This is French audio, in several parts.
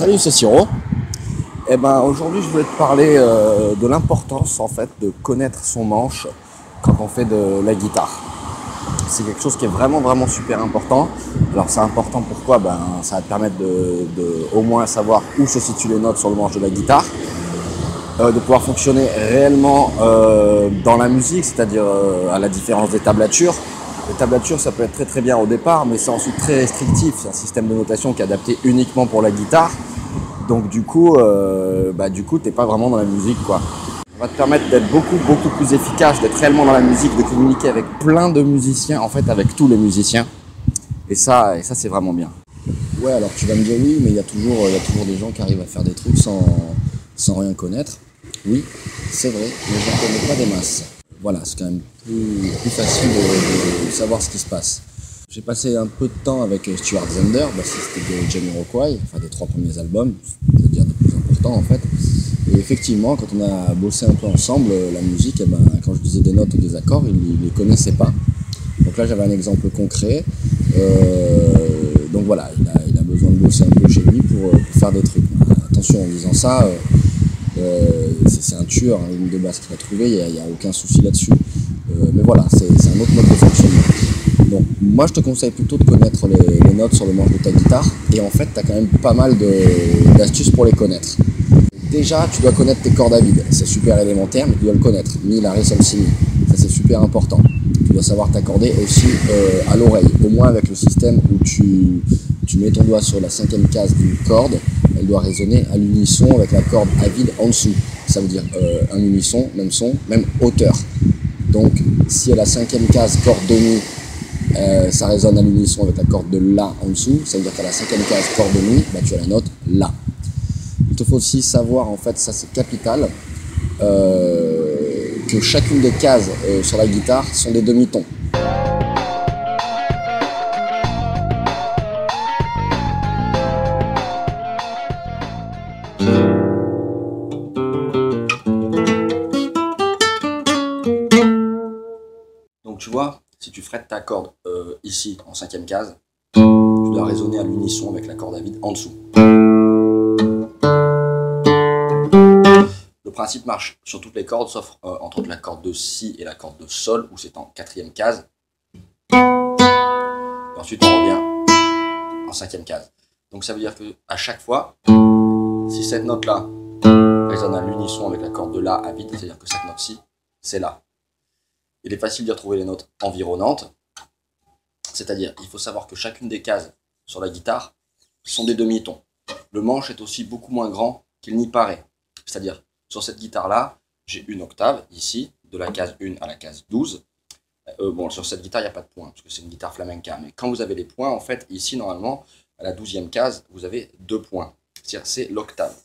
Salut, c'est Siro. Eh ben, aujourd'hui, je voulais te parler euh, de l'importance en fait de connaître son manche quand on fait de la guitare. C'est quelque chose qui est vraiment vraiment super important. Alors c'est important pourquoi? Ben ça va te permettre de, au moins savoir où se situent les notes sur le manche de la guitare, euh, de pouvoir fonctionner réellement euh, dans la musique, c'est-à-dire à la différence des tablatures. Les tablatures, ça peut être très très bien au départ, mais c'est ensuite très restrictif. C'est un système de notation qui est adapté uniquement pour la guitare. Donc du coup, euh, bah, du coup, t'es pas vraiment dans la musique, quoi. Ça va te permettre d'être beaucoup beaucoup plus efficace, d'être réellement dans la musique, de communiquer avec plein de musiciens, en fait, avec tous les musiciens. Et ça, et ça, c'est vraiment bien. Ouais, alors tu vas me dire oui, mais il y a toujours, il y a toujours des gens qui arrivent à faire des trucs sans, sans rien connaître. Oui, c'est vrai, mais je ne connais pas des masses. Voilà, c'est quand même plus, facile de, de savoir ce qui se passe. J'ai passé un peu de temps avec Stuart Zender, bassiste de Jamiroquai, enfin des trois premiers albums, c'est-à-dire des plus importants en fait. Et effectivement, quand on a bossé un peu ensemble, euh, la musique, eh ben, quand je disais des notes ou des accords, il ne les connaissait pas. Donc là, j'avais un exemple concret. Euh, donc voilà, il a, besoin de bosser un peu chez lui pour, euh, pour faire des trucs. Attention, en disant ça, euh, euh, c'est un tueur, hein, une de basse qu'il a trouvé, il n'y a, a, aucun souci là-dessus. Mais voilà, c'est un autre mode de fonctionnement. Donc moi je te conseille plutôt de connaître les, notes sur le manche de ta guitare et en fait tu as quand même pas mal d'astuces pour les connaître. Déjà tu dois connaître tes cordes à vide, c'est super élémentaire mais tu dois le connaître. Mi, la, ré, sol. Ça c'est super important. Tu dois savoir t'accorder aussi euh, à l'oreille, au moins avec le système où tu, mets ton doigt sur la cinquième case d'une corde, elle doit résonner à l'unisson avec la corde à vide en dessous. Ça veut dire euh, un unisson, même son, même hauteur. Donc si à la cinquième case corde de mi euh, ça résonne à l'unisson avec la corde de La en dessous, ça veut dire qu'à la cinquième case corde de Mi, bah, tu as la note La. Il te faut aussi savoir, en fait, ça c'est capital, euh, que chacune des cases euh, sur la guitare sont des demi-tons. Si tu frettes ta corde euh, ici en cinquième case, tu dois résonner à l'unisson avec la corde à vide en dessous. Le principe marche sur toutes les cordes, sauf euh, entre la corde de Si et la corde de Sol, où c'est en quatrième case. Ensuite, on revient en cinquième case. Donc ça veut dire que à chaque fois, si cette note-là résonne à l'unisson avec la corde de La à vide, c'est-à-dire que cette note-ci, c'est La. Il est facile d'y retrouver les notes environnantes, c'est-à-dire il faut savoir que chacune des cases sur la guitare sont des demi-tons. Le manche est aussi beaucoup moins grand qu'il n'y paraît. C'est-à-dire, sur cette guitare-là, j'ai une octave, ici, de la case 1 à la case 12. Euh, bon, sur cette guitare, il n'y a pas de points, parce que c'est une guitare flamenca. Mais quand vous avez les points, en fait, ici, normalement, à la 12e case, vous avez deux points. C'est-à-dire, c'est l'octave.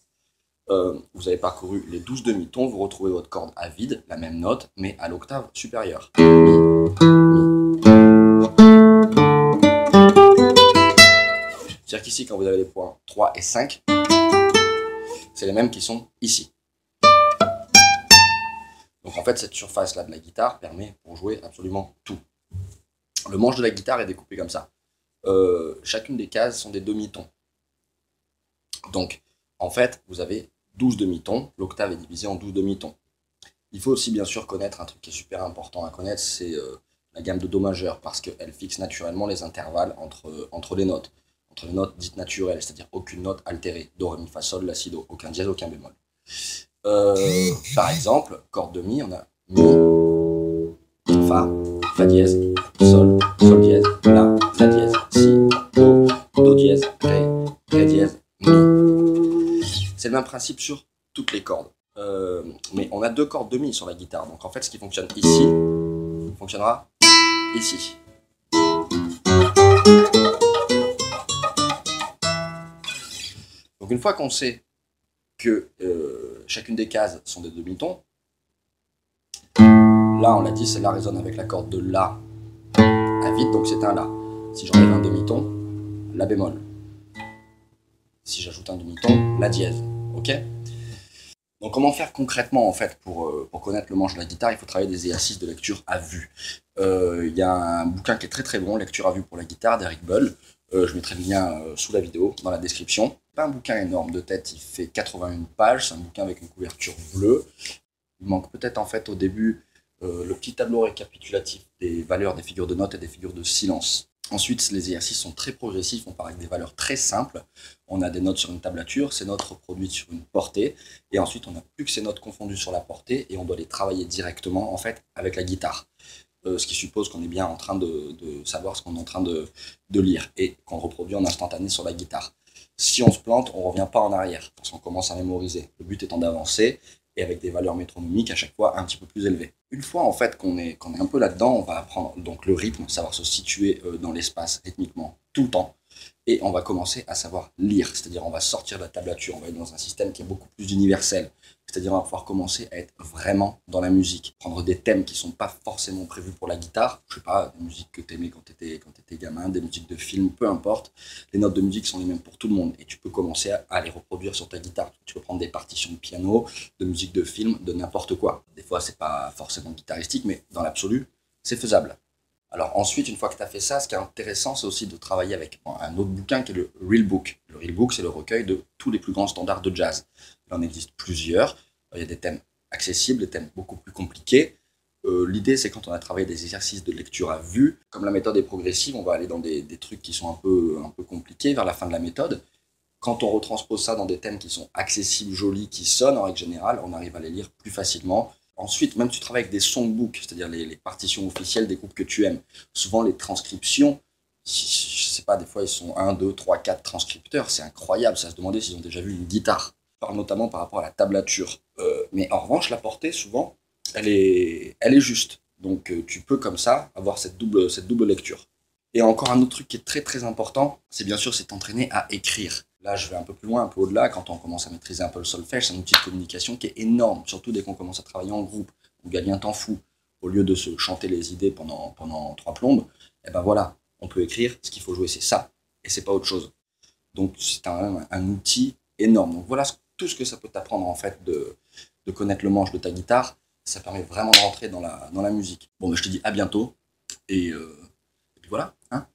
Euh, vous avez parcouru les 12 demi-tons, vous retrouvez votre corde à vide, la même note, mais à l'octave supérieure. C'est-à-dire qu'ici, quand vous avez les points 3 et 5, c'est les mêmes qui sont ici. Donc en fait, cette surface-là de la guitare permet pour jouer absolument tout. Le manche de la guitare est découpé comme ça. Euh, chacune des cases sont des demi-tons. Donc, en fait, vous avez 12 demi-tons. L'octave est divisée en 12 demi-tons. Il faut aussi bien sûr connaître un truc qui est super important à connaître, c'est euh, la gamme de Do majeur, parce qu'elle fixe naturellement les intervalles entre, les notes. Entre les notes dites naturelles, c'est-à-dire aucune note altérée. Do, ré, mi, fa, sol, la, si, do. Aucun dièse, aucun bémol. Euh, par exemple, corde de mi, on a mi, fa, fa dièse, sol, sol dièse, la, Principe sur toutes les cordes. Euh, mais on a deux cordes de mi sur la guitare. Donc en fait, ce qui fonctionne ici fonctionnera ici. Donc une fois qu'on sait que euh, chacune des cases sont des demi-tons, là on l'a dit, celle-là résonne avec la corde de La à vide, donc c'est un La. Si j'enlève un demi-ton, La bémol. Si j'ajoute un demi-ton, La dièse. Ok donc comment faire concrètement en fait pour, euh, pour connaître le manche de la guitare? Il faut travailler des exercices de lecture à vue. Euh, il y a un bouquin qui est très très bon, Lecture à vue pour la guitare d'Eric Bull. Euh, je mettrai le lien sous la vidéo, dans la description. Pas un bouquin énorme de tête, il fait 81 pages, c'est un bouquin avec une couverture bleue. Il manque peut-être en fait au début le petit tableau récapitulatif des valeurs des figures de notes et des figures de silence. Ensuite, les exercices sont très progressifs, on part avec des valeurs très simples. On a des notes sur une tablature, ces notes reproduites sur une portée, et ensuite on n'a plus que ces notes confondues sur la portée, et on doit les travailler directement en fait avec la guitare. Euh, ce qui suppose qu'on est bien en train de, savoir ce qu'on est en train de, de lire et qu'on reproduit en instantané sur la guitare. Si on se plante, on ne revient pas en arrière, parce qu'on commence à mémoriser. Le but étant d'avancer, et avec des valeurs métronomiques à chaque fois un petit peu plus élevées. Une fois en fait qu'on est, qu'on est un peu là-dedans, on va apprendre donc le rythme, savoir se situer euh, dans l'espace rythmiquement tout le temps et on va commencer à savoir lire, c'est-à-dire on va sortir de la tablature, on va être dans un système qui est beaucoup plus universel, c'est-à-dire on va pouvoir commencer à être vraiment dans la musique, prendre des thèmes qui sont pas forcément prévus pour la guitare, je sais pas, des musiques que tu aimais quand tu étais, quand étais gamin, des musiques de film, peu importe, les notes de musique sont les mêmes pour tout le monde et tu peux commencer à, les reproduire sur ta guitare. Tu peux prendre des partitions de piano, de musique de film, de n'importe quoi. Des fois c'est pas forcément guitaristique, mais dans l'absolu, c'est faisable. Alors ensuite, une fois que tu as fait ça, ce qui est intéressant, c'est aussi de travailler avec un autre bouquin qui est le Real Book. Le Real Book, c'est le recueil de tous les plus grands standards de jazz. Il en existe plusieurs. Il y a des thèmes accessibles, des thèmes beaucoup plus compliqués. Euh, l'idée, c'est quand on a travaillé des exercices de lecture à vue, comme la méthode est progressive, on va aller dans des, des, trucs qui sont un peu, un peu compliqués vers la fin de la méthode. Quand on retranspose ça dans des thèmes qui sont accessibles, jolis, qui sonnent en règle générale, on arrive à les lire plus facilement Ensuite, même tu travailles avec des songbooks, c'est-à-dire les, partitions officielles des groupes que tu aimes. Souvent, les transcriptions, je sais pas, des fois, ils sont 1, 2, 3, 4 transcripteurs. C'est incroyable, ça se demandait s'ils ont déjà vu une guitare. Notamment par rapport à la tablature. Euh, mais en revanche, la portée, souvent, elle est, elle est juste. Donc, euh, tu peux, comme ça, avoir cette double, cette double lecture. Et encore un autre truc qui est très très important, c'est bien sûr, c'est t'entraîner à écrire. Là, je vais un peu plus loin, un peu au-delà, quand on commence à maîtriser un peu le solfège, c'est un outil de communication qui est énorme, surtout dès qu'on commence à travailler en groupe, où Galien t'en fou. Au lieu de se chanter les idées pendant, pendant trois plombes, eh ben voilà, on peut écrire, ce qu'il faut jouer, c'est ça, et c'est pas autre chose. Donc, c'est un, un, outil énorme. Donc, voilà tout ce que ça peut t'apprendre, en fait, de, de connaître le manche de ta guitare. Ça permet vraiment de rentrer dans la, dans la musique. Bon, ben, je te dis à bientôt, et, euh, et puis voilà. Hein